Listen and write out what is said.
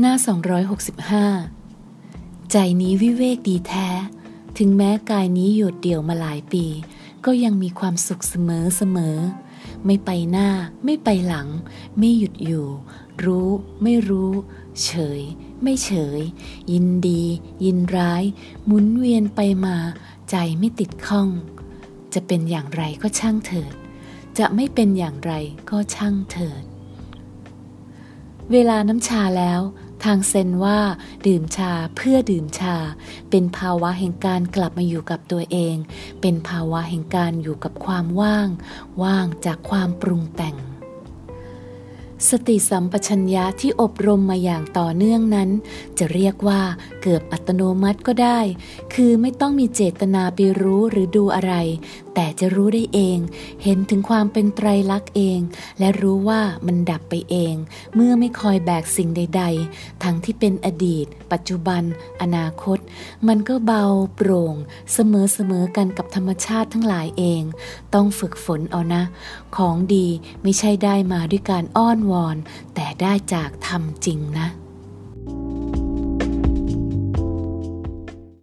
หน้า 265 ใจนี้วิเวกดีแท้ ถึงแม้กายนี้หยุดเดี่ยวมาหลายปี ก็ยังมีความสุขเสมอเสมอ ไม่ไปหน้า ไม่ไปหลัง ไม่หยุดอยู่ รู้ ไม่รู้ เฉย ไม่เฉย ยินดี ยินร้าย หมุนเวียนไปมา ใจไม่ติดข้อง จะเป็นอย่างไรก็ช่างเถิด จะไม่เป็นอย่างไรก็ช่างเถิดเวลาน้ำชาแล้ว ทางเซนว่า ดื่มชาเพื่อดื่มชา เป็นภาวะแห่งการกลับมาอยู่กับตัวเอง เป็นภาวะแห่งการอยู่กับความว่าง ว่างจากความปรุงแต่ง สติสัมปชัญญะที่อบรมมาอย่างต่อเนื่องนั้น จะเรียกว่าเกือบอัตโนมัติก็ได้ คือไม่ต้องมีเจตนาไปรู้หรือดูอะไร แต่จะรู้ได้เอง เห็นถึงความเป็นไตรลักษณ์เอง และรู้ว่ามันดับไปเอง เมื่อไม่คอยแบกสิ่งใด ๆ ทั้งที่เป็นอดีต ปัจจุบัน อนาคต มันก็เบาโปร่ง เสมอๆกันกับธรรมชาติทั้งหลายเอง ต้องฝึกฝนเอานะ ของดีไม่ใช่ได้มาด้วยการอ้อนววร แต่ได้จากทำจริงนะ「